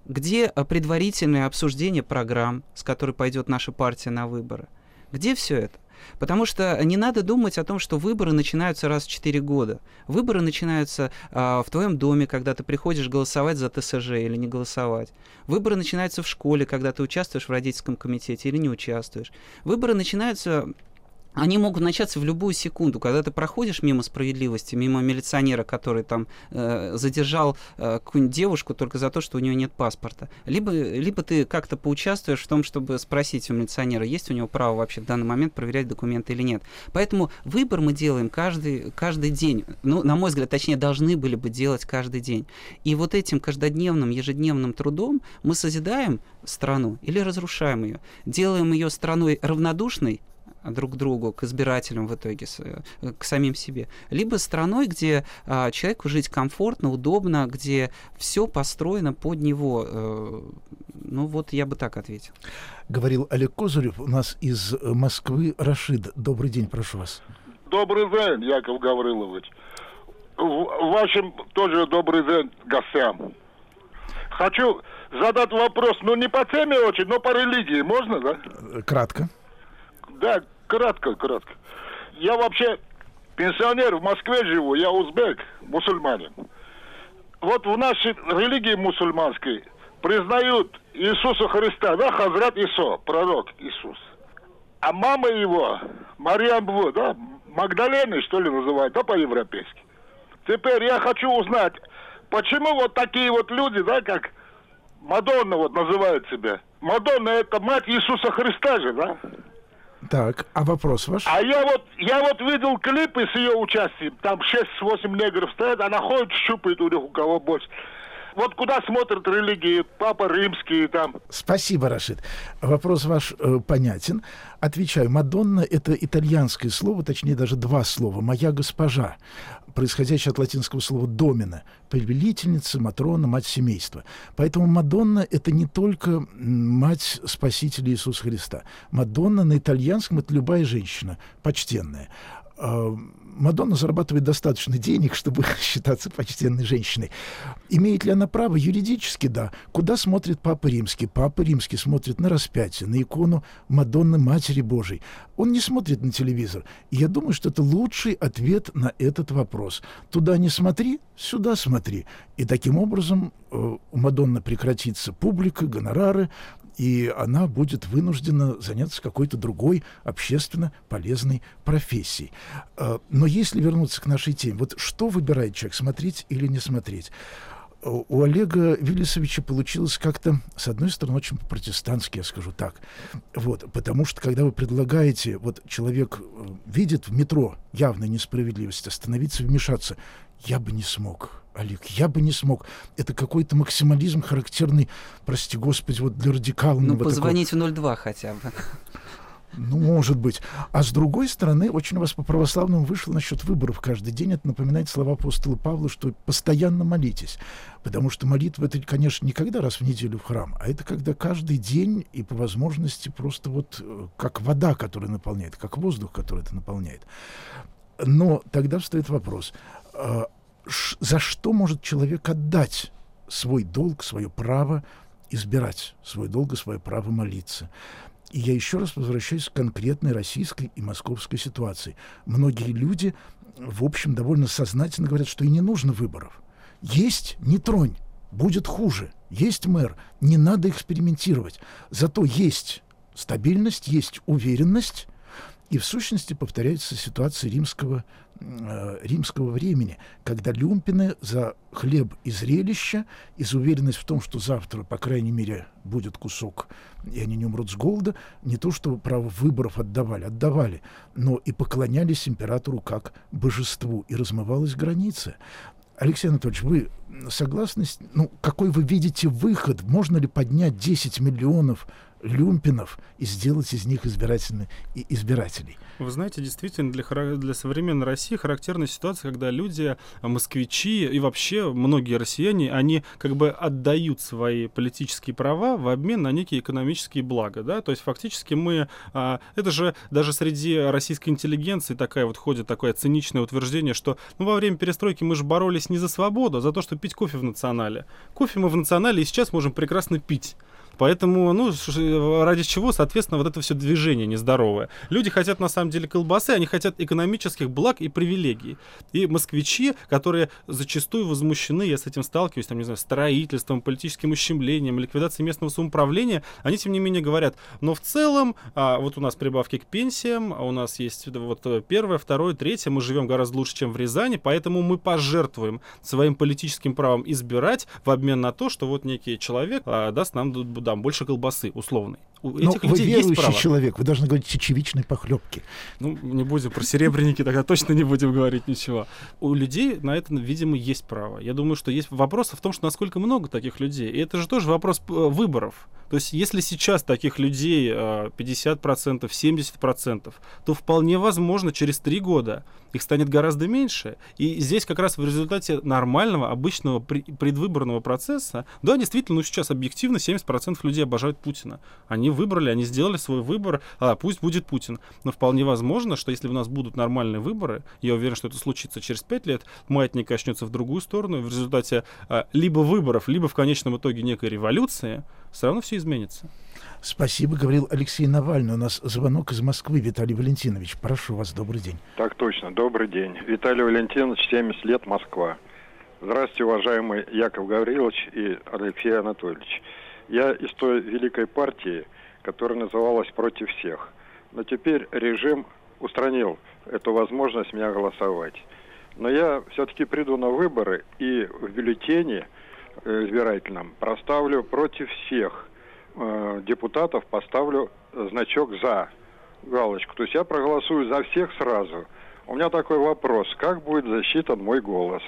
Где э, предварительное обсуждение программ, с которой пойдет наша партия на выборы? Где все это? Потому что не надо думать о том, что выборы начинаются раз в 4 года. Выборы начинаются а, в твоем доме, когда ты приходишь голосовать за ТСЖ или не голосовать. Выборы начинаются в школе, когда ты участвуешь в родительском комитете или не участвуешь. Выборы начинаются они могут начаться в любую секунду, когда ты проходишь мимо справедливости, мимо милиционера, который там э, задержал э, какую-нибудь девушку только за то, что у нее нет паспорта. Либо, либо ты как-то поучаствуешь в том, чтобы спросить у милиционера, есть у него право вообще в данный момент проверять документы или нет. Поэтому выбор мы делаем каждый, каждый день. Ну, на мой взгляд, точнее, должны были бы делать каждый день. И вот этим каждодневным, ежедневным трудом мы созидаем страну или разрушаем ее. Делаем ее страной равнодушной, друг к другу, к избирателям в итоге, э, к самим себе. Либо страной, где а, человеку жить комфортно, удобно, где все построено под него. Э, ну вот я бы так ответил. Говорил Олег Козырев, у нас из Москвы Рашид. Добрый день, прошу вас. Добрый день, Яков Гаврилович. В вашем тоже добрый день гостям. Хочу задать вопрос, ну не по теме очень, но по религии, можно, да? Кратко. Да, Кратко, кратко. Я вообще пенсионер в Москве живу, я узбек, мусульманин. Вот в нашей религии мусульманской признают Иисуса Христа, да, Хазрат Исо, пророк Иисус. А мама его, Мариам Бу, да, Магдаленой, что ли, называют, да, по-европейски. Теперь я хочу узнать, почему вот такие вот люди, да, как Мадонна вот называют себя. Мадонна это мать Иисуса Христа же, да? Так, а вопрос ваш? А я вот, я вот видел клипы с ее участием. Там 6-8 негров стоят, она ходит, щупает у них у кого больше. Вот куда смотрят религии, папа римский там. Спасибо, Рашид. Вопрос ваш э, понятен. Отвечаю, Мадонна — это итальянское слово, точнее даже два слова. «Моя госпожа», происходящее от латинского слова «домина», повелительница, матрона, мать семейства. Поэтому Мадонна — это не только мать Спасителя Иисуса Христа. Мадонна на итальянском — это любая женщина, почтенная. Мадонна зарабатывает достаточно денег, чтобы <laughs> считаться почтенной женщиной. Имеет ли она право? Юридически, да. Куда смотрит Папа Римский? Папа Римский смотрит на распятие, на икону Мадонны Матери Божией. Он не смотрит на телевизор. И я думаю, что это лучший ответ на этот вопрос. Туда не смотри, сюда смотри. И таким образом э, у Мадонны прекратится публика, гонорары, и она будет вынуждена заняться какой-то другой общественно полезной профессией. А, но если вернуться к нашей теме, вот что выбирает человек, смотреть или не смотреть? у Олега Виллисовича получилось как-то, с одной стороны, очень по-протестантски, я скажу так. Вот, потому что, когда вы предлагаете, вот человек э, видит в метро явную несправедливость, остановиться, вмешаться, я бы не смог. Олег, я бы не смог. Это какой-то максимализм, характерный, прости господи, вот для радикального. Ну, позвонить такого... в 02 хотя бы. Ну, может быть. А с другой стороны, очень у вас по-православному вышло насчет выборов каждый день. Это напоминает слова апостола Павла, что постоянно молитесь. Потому что молитва — это, конечно, не когда раз в неделю в храм, а это когда каждый день и по возможности просто вот э, как вода, которая наполняет, как воздух, который это наполняет. Но тогда встает вопрос, за что может человек отдать свой долг, свое право избирать, свой долг и свое право молиться. И я еще раз возвращаюсь к конкретной российской и московской ситуации. Многие люди, в общем, довольно сознательно говорят, что и не нужно выборов. Есть, не тронь, будет хуже. Есть мэр, не надо экспериментировать. Зато есть стабильность, есть уверенность, и в сущности повторяется ситуация римского, э, римского времени, когда люмпины за хлеб и зрелище, из уверенность в том, что завтра, по крайней мере, будет кусок, и они не умрут с голода, не то что право выборов отдавали, отдавали, но и поклонялись императору как божеству, и размывалась граница. Алексей Анатольевич, вы согласны? Ну, какой вы видите выход? Можно ли поднять 10 миллионов люмпинов и сделать из них избирательных избирателей. Вы знаете, действительно, для, для современной России характерна ситуация, когда люди, а, москвичи и вообще многие россияне, они как бы отдают свои политические права в обмен на некие экономические блага. Да? То есть фактически мы... А, это же даже среди российской интеллигенции такая вот ходит такое циничное утверждение, что ну, во время перестройки мы же боролись не за свободу, а за то, чтобы пить кофе в национале. Кофе мы в национале и сейчас можем прекрасно пить. Поэтому, ну, ради чего, соответственно, вот это все движение нездоровое. Люди хотят, на самом деле, колбасы, они хотят экономических благ и привилегий. И москвичи, которые зачастую возмущены, я с этим сталкиваюсь, там, не знаю, строительством, политическим ущемлением, ликвидацией местного самоуправления, они, тем не менее, говорят, но в целом, а, вот у нас прибавки к пенсиям, а у нас есть вот первое, второе, третье, мы живем гораздо лучше, чем в Рязани, поэтому мы пожертвуем своим политическим правом избирать в обмен на то, что вот некий человек а, даст нам дам больше колбасы условной. У Но этих вы верующий есть право. человек, вы должны говорить чечевичной похлебки. Ну, не будем про серебряники, тогда точно не будем говорить ничего. У людей на это, видимо, есть право. Я думаю, что есть вопрос в том, что насколько много таких людей. И это же тоже вопрос э, выборов. То есть, если сейчас таких людей 50%, э, 70%, то вполне возможно через три года их станет гораздо меньше. И здесь как раз в результате нормального, обычного предвыборного процесса, да, действительно, ну сейчас объективно 70% людей обожают Путина. Они выбрали, они сделали свой выбор, а пусть будет Путин. Но вполне возможно, что если у нас будут нормальные выборы, я уверен, что это случится через 5 лет, маятник качнется в другую сторону, и в результате а, либо выборов, либо в конечном итоге некой революции, все равно все изменится. Спасибо, говорил Алексей Навальный. У нас звонок из Москвы. Виталий Валентинович, прошу вас, добрый день. Так точно, добрый день. Виталий Валентинович, 70 лет, Москва. Здравствуйте, уважаемый Яков Гаврилович и Алексей Анатольевич. Я из той великой партии, которая называлась «Против всех». Но теперь режим устранил эту возможность меня голосовать. Но я все-таки приду на выборы и в бюллетене э, избирательном проставлю против всех э, депутатов, поставлю значок «за» галочку. То есть я проголосую за всех сразу. У меня такой вопрос. Как будет засчитан мой голос?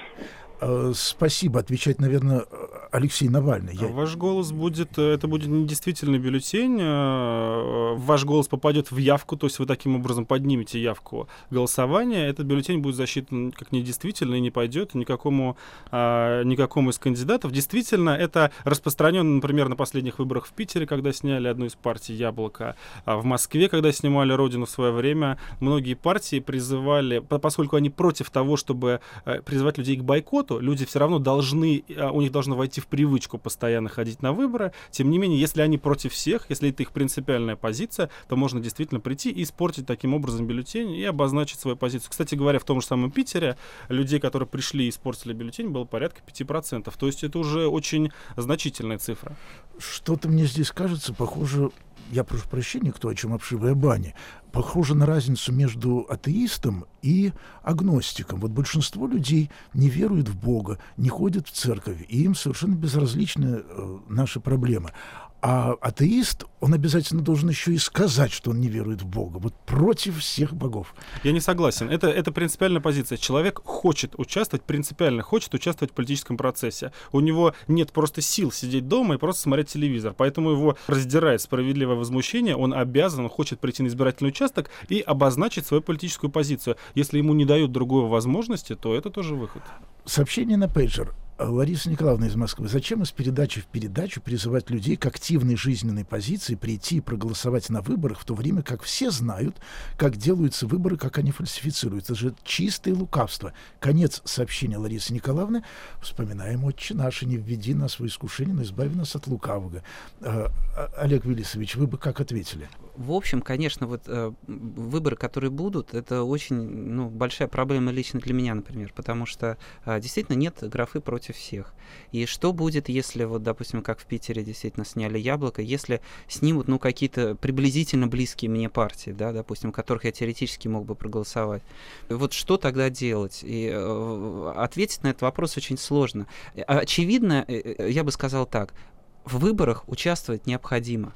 Э, спасибо. Отвечать, наверное, Алексей Навальный. Я... Ваш голос будет, э, это будет недействительный бюллетень. Э, ваш голос попадет в явку, то есть вы таким образом поднимете явку голосования. Этот бюллетень будет засчитан как недействительный и не пойдет никакому, а, никакому из кандидатов. Действительно, это распространено, например, на последних выборах в Питере, когда сняли одну из партий «Яблоко», а в Москве, когда снимали «Родину» в свое время, многие партии призывали, поскольку они против того, чтобы призывать людей к бойкоту, работу, люди все равно должны, а, у них должно войти в привычку постоянно ходить на выборы. Тем не менее, если они против всех, если это их принципиальная позиция, то можно действительно прийти и испортить таким образом бюллетень и обозначить свою позицию. Кстати говоря, в том же самом Питере людей, которые пришли и испортили бюллетень, было порядка 5%. То есть это уже очень значительная цифра. Что-то мне здесь кажется, похоже, я прошу прощения, кто о чем обшивая бани, похоже на разницу между атеистом и агностиком. Вот большинство людей не веруют в Бога, не ходят в церковь, и им совершенно безразличны э, наши проблемы. А атеист, он обязательно должен еще и сказать, что он не верует в Бога. Вот против всех богов. Я не согласен. Это, это принципиальная позиция. Человек хочет участвовать, принципиально хочет участвовать в политическом процессе. У него нет просто сил сидеть дома и просто смотреть телевизор. Поэтому его раздирает справедливое возмущение. Он обязан, он хочет прийти на избирательный участок и обозначить свою политическую позицию. Если ему не дают другой возможности, то это тоже выход. Сообщение на пейджер. Лариса Николаевна из Москвы, зачем из передачи в передачу призывать людей к активной жизненной позиции прийти и проголосовать на выборах, в то время как все знают, как делаются выборы, как они фальсифицируются. Это же чистое лукавство. Конец сообщения Ларисы Николаевны. Вспоминаем «Отче наш, не введи нас в искушение, но избави нас от лукавого». А, а, Олег Велисович, вы бы как ответили? В общем, конечно, вот э, выборы, которые будут, это очень ну, большая проблема лично для меня, например, потому что э, действительно нет графы против всех. И что будет, если, вот, допустим, как в Питере действительно сняли яблоко, если снимут, ну, какие-то приблизительно близкие мне партии, да, допустим, которых я теоретически мог бы проголосовать. Вот что тогда делать? И э, ответить на этот вопрос очень сложно. Очевидно, э, э, я бы сказал так, в выборах участвовать необходимо.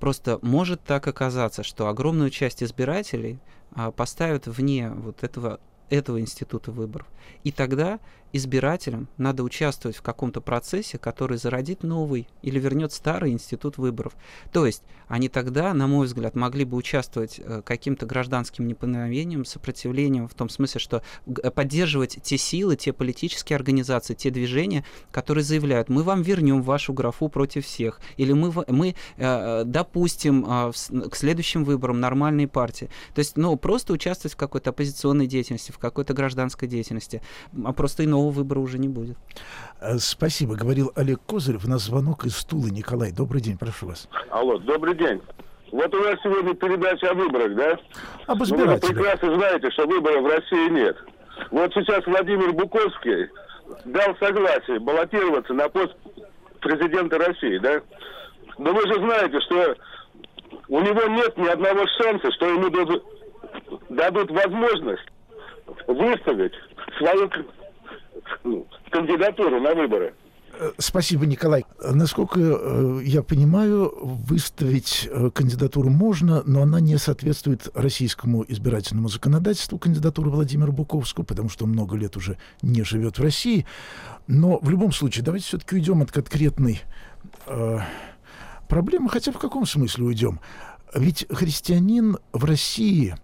Просто может так оказаться, что огромную часть избирателей а, поставят вне вот этого этого института выборов. И тогда избирателям надо участвовать в каком-то процессе, который зародит новый или вернет старый институт выборов. То есть они тогда, на мой взгляд, могли бы участвовать э, каким-то гражданским неповиновением, сопротивлением, в том смысле, что э, поддерживать те силы, те политические организации, те движения, которые заявляют, мы вам вернем вашу графу против всех, или мы, мы э, допустим э, в, к следующим выборам нормальные партии. То есть, ну, просто участвовать в какой-то оппозиционной деятельности, в какой-то гражданской деятельности, а просто иного нового выбора уже не будет. Э, спасибо, говорил Олег Козырев. У нас звонок из Тулы. Николай, добрый день, прошу вас. Алло, добрый день. Вот у нас сегодня передача о выборах, да? Об. Ну, вы прекрасно знаете, что выборов в России нет. Вот сейчас Владимир Буковский дал согласие баллотироваться на пост президента России, да? Но вы же знаете, что у него нет ни одного шанса, что ему дадут, дадут возможность выставить свою кандидатуру на выборы. Э, спасибо, Николай. Насколько э, я понимаю, выставить э, кандидатуру можно, но она не соответствует российскому избирательному законодательству, кандидатуры Владимира Буковского, потому что много лет уже не живет в России. Но в любом случае, давайте все-таки уйдем от конкретной э, проблемы, хотя в каком смысле уйдем? Ведь христианин в России,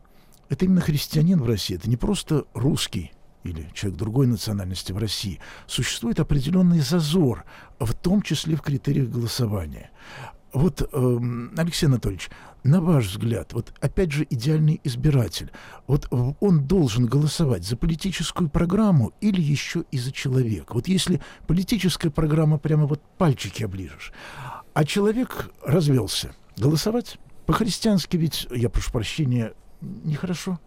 это именно христианин в России, это не просто русский или человек другой национальности в России, существует определенный зазор, в том числе в критериях голосования. Вот, э, Алексей Анатольевич, на ваш взгляд, вот опять же идеальный избиратель, вот он должен голосовать за политическую программу или еще и за человека? Вот если политическая программа прямо вот пальчики оближешь, а человек развелся, голосовать? По-христиански ведь, я прошу прощения, нехорошо.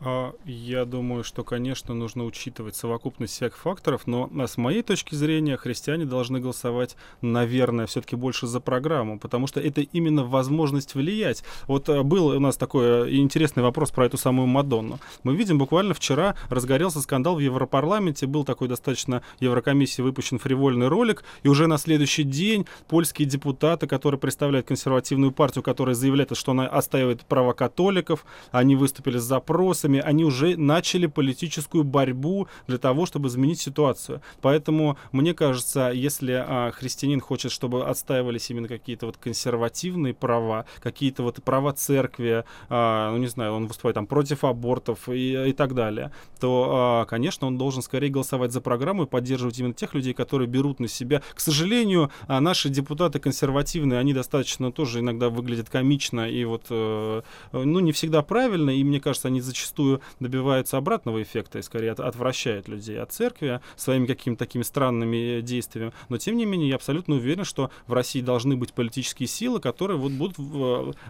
А, я думаю, что, конечно, нужно учитывать совокупность всех факторов, но а, с моей точки зрения христиане должны голосовать, наверное, все-таки больше за программу, потому что это именно возможность влиять. Вот а, был у нас такой интересный вопрос про эту самую Мадонну. Мы видим, буквально вчера разгорелся скандал в Европарламенте, был такой достаточно Еврокомиссии выпущен фривольный ролик, и уже на следующий день польские депутаты, которые представляют консервативную партию, которая заявляет, что она отстаивает права католиков, они выступили с запросом, вопросами, они уже начали политическую борьбу для того, чтобы изменить ситуацию. Поэтому, мне кажется, если а, христианин хочет, чтобы отстаивались именно какие-то вот консервативные права, какие-то вот права церкви, а, ну не знаю, он выступает там против абортов и, и так далее, то, а, конечно, он должен скорее голосовать за программу и поддерживать именно тех людей, которые берут на себя. К сожалению, а, наши депутаты консервативные, они достаточно тоже иногда выглядят комично и вот, э, ну, не всегда правильно, и мне кажется, они зачастую зачастую добиваются обратного эффекта и скорее от, отвращает людей от церкви своими какими-то такими странными действиями. Но тем не менее, я абсолютно уверен, что в России должны быть политические силы, которые вот будут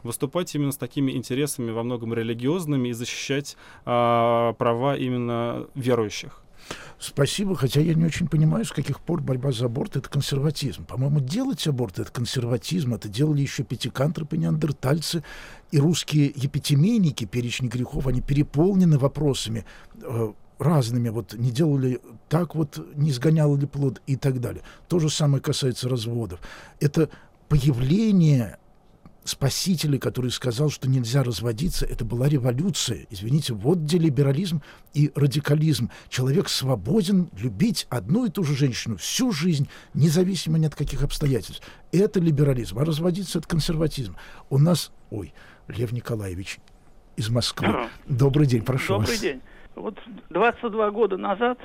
выступать именно с такими интересами во многом религиозными и защищать а, права именно верующих. Спасибо, хотя я не очень понимаю, с каких пор борьба за аборт — это консерватизм. По-моему, делать аборт — это консерватизм. Это делали еще пятикантропы, неандертальцы. И русские епитемейники, перечни грехов, они переполнены вопросами э, разными. Вот не делали так вот, не сгонял ли плод и так далее. То же самое касается разводов. Это появление спасителя, который сказал, что нельзя разводиться, это была революция. Извините, вот где либерализм и радикализм. Человек свободен любить одну и ту же женщину всю жизнь, независимо ни от каких обстоятельств. Это либерализм. А разводиться — это консерватизм. У нас... Ой, Лев Николаевич из Москвы. Добрый день, прошу Добрый вас. день. Вот 22 года назад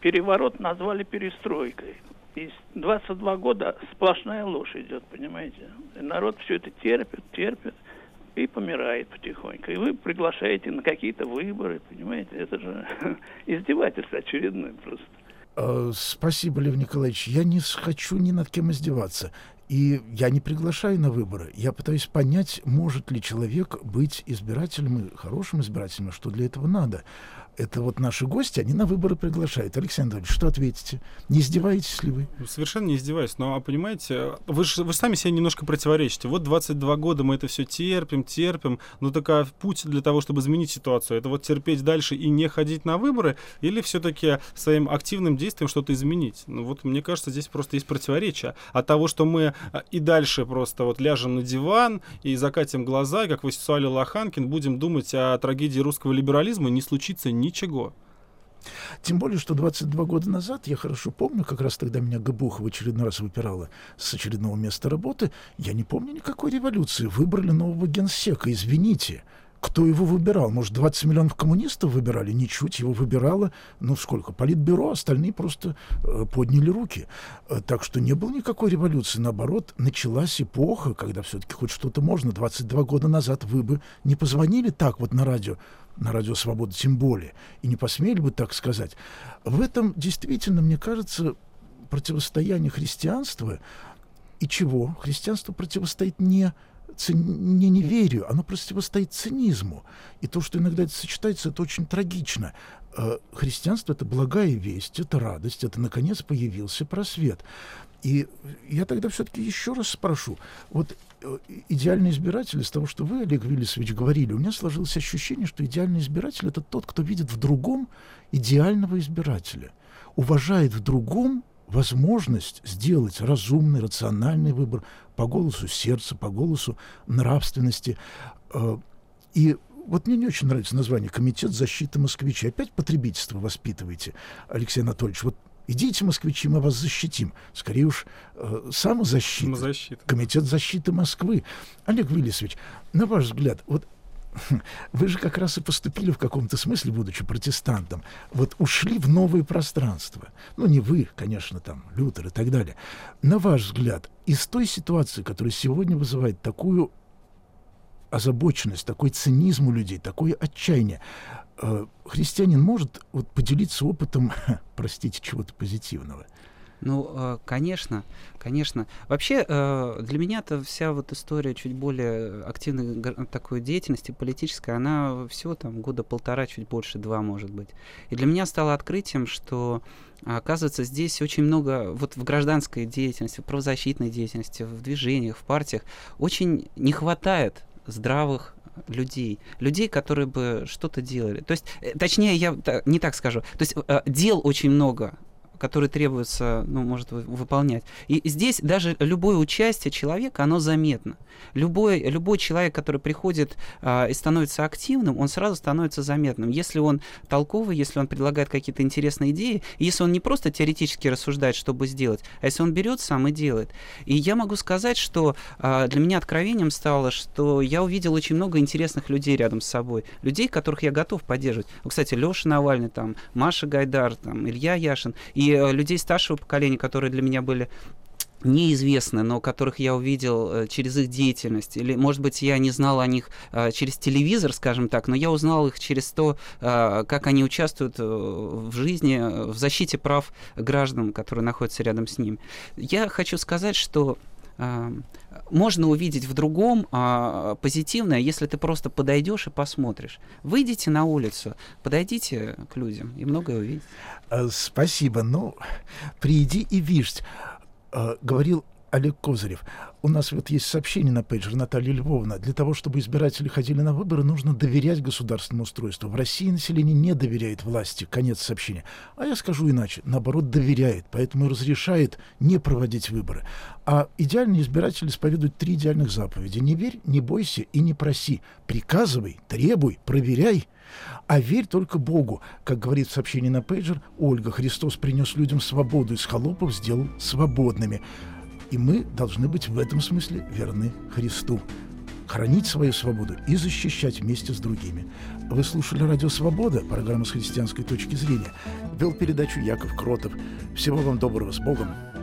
переворот назвали перестройкой. И 22 года сплошная ложь идет, понимаете? И народ все это терпит, терпит и помирает потихоньку. И вы приглашаете на какие-то выборы, понимаете? Это же <laughs> издевательство очередное просто. Э, спасибо, Лев Николаевич. Я не хочу ни над кем издеваться. И я не приглашаю на выборы. Я пытаюсь понять, может ли человек быть избирателем и хорошим избирателем, что для этого надо это вот наши гости, они на выборы приглашают. Александр Ильич, что ответите? Не издеваетесь ли вы? Совершенно не издеваюсь. Но, а понимаете, вы же вы сами себе немножко противоречите. Вот 22 года мы это все терпим, терпим. Ну, так а путь для того, чтобы изменить ситуацию, это вот терпеть дальше и не ходить на выборы, или все-таки своим активным действием что-то изменить? Ну, вот мне кажется, здесь просто есть противоречие. От того, что мы а, и дальше просто вот ляжем на диван и закатим глаза, как Василий Лоханкин, будем думать о трагедии русского либерализма, не случится ничего. Тем более, что 22 года назад, я хорошо помню, как раз тогда меня ГБУХ в очередной раз выпирала с очередного места работы, я не помню никакой революции. Выбрали нового генсека, извините. Кто его выбирал? Может, 20 миллионов коммунистов выбирали? Ничуть, его выбирало, ну сколько, политбюро, остальные просто э, подняли руки. Э, так что не было никакой революции. Наоборот, началась эпоха, когда все-таки хоть что-то можно. 22 года назад вы бы не позвонили так вот на радио, на радио «Свобода» тем более, и не посмели бы так сказать. В этом действительно, мне кажется, противостояние христианства и чего? Христианство противостоит не не неверию, оно противостоит цинизму. И то, что иногда это сочетается, это очень трагично. Э, христианство — это благая весть, это радость, это, наконец, появился просвет. И я тогда все-таки еще раз спрошу. Вот идеальный избиратель, из того, что вы, Олег Виллисович, говорили, у меня сложилось ощущение, что идеальный избиратель — это тот, кто видит в другом идеального избирателя, уважает в другом возможность сделать разумный, рациональный выбор по голосу сердца, по голосу нравственности. Э, и вот мне не очень нравится название «Комитет защиты москвичей». Опять потребительство воспитываете, Алексей Анатольевич. Вот идите, москвичи, мы вас защитим. Скорее уж, э, самозащита. самозащита. Комитет защиты Москвы. Олег Виллисович, на ваш взгляд, вот <laughs> вы же как раз и поступили в каком-то смысле, будучи протестантом, вот ушли в новые пространства. Ну, не вы, конечно, там, Лютер и так далее. На ваш взгляд, из той ситуации, которая сегодня вызывает такую озабоченность, такой цинизм у людей, такое отчаяние, христианин может вот, поделиться опытом, <laughs> простите, чего-то позитивного? Ну, э, конечно, конечно. Вообще, э, для меня это вся вот история чуть более активной такой деятельности политической, она всего там года полтора, чуть больше, два, может быть. И для меня стало открытием, что оказывается, здесь очень много, вот в гражданской деятельности, в правозащитной деятельности, в движениях, в партиях, очень не хватает здравых людей, людей, которые бы что-то делали. То есть, э, точнее, я не так скажу. То есть дел очень много, которые требуется, ну, может выполнять. И здесь даже любое участие человека, оно заметно. Любой, любой человек, который приходит а, и становится активным, он сразу становится заметным. Если он толковый, если он предлагает какие-то интересные идеи, если он не просто теоретически рассуждает, чтобы сделать, а если он берет сам и делает. И я могу сказать, что а, для меня откровением стало, что я увидел очень много интересных людей рядом с собой, людей, которых я готов поддерживать. Кстати, Леша Навальный, там, Маша Гайдар, там, Илья Яшин. И э, людей старшего поколения, которые для меня были неизвестны, но которых я увидел э, через их деятельность. Или, может быть, я не знал о них э, через телевизор, скажем так, но я узнал их через то, как они участвуют в жизни, в защите прав граждан, которые находятся рядом с ними. Я хочу сказать, что можно увидеть в другом а, позитивное, если ты просто подойдешь и посмотришь. Выйдите на улицу, подойдите к людям и многое увидите. Спасибо. Ну, приди и видишь. Э, говорил Олег Козырев. У нас вот есть сообщение на пейджер Наталья Львовна. Для того, чтобы избиратели ходили на выборы, нужно доверять государственному устройству. В России население не доверяет власти. Конец сообщения. А я скажу иначе. Наоборот, доверяет. Поэтому разрешает не проводить выборы. А идеальный избиратель исповедует три идеальных заповеди. Не верь, не бойся и не проси. Приказывай, требуй, проверяй. А верь только Богу. Как говорит в сообщении на пейджер, Ольга, Христос принес людям свободу, из холопов сделал свободными. И мы должны быть в этом смысле верны Христу. Хранить свою свободу и защищать вместе с другими. Вы слушали «Радио Свобода», программа с христианской точки зрения. Вел передачу Яков Кротов. Всего вам доброго, с Богом!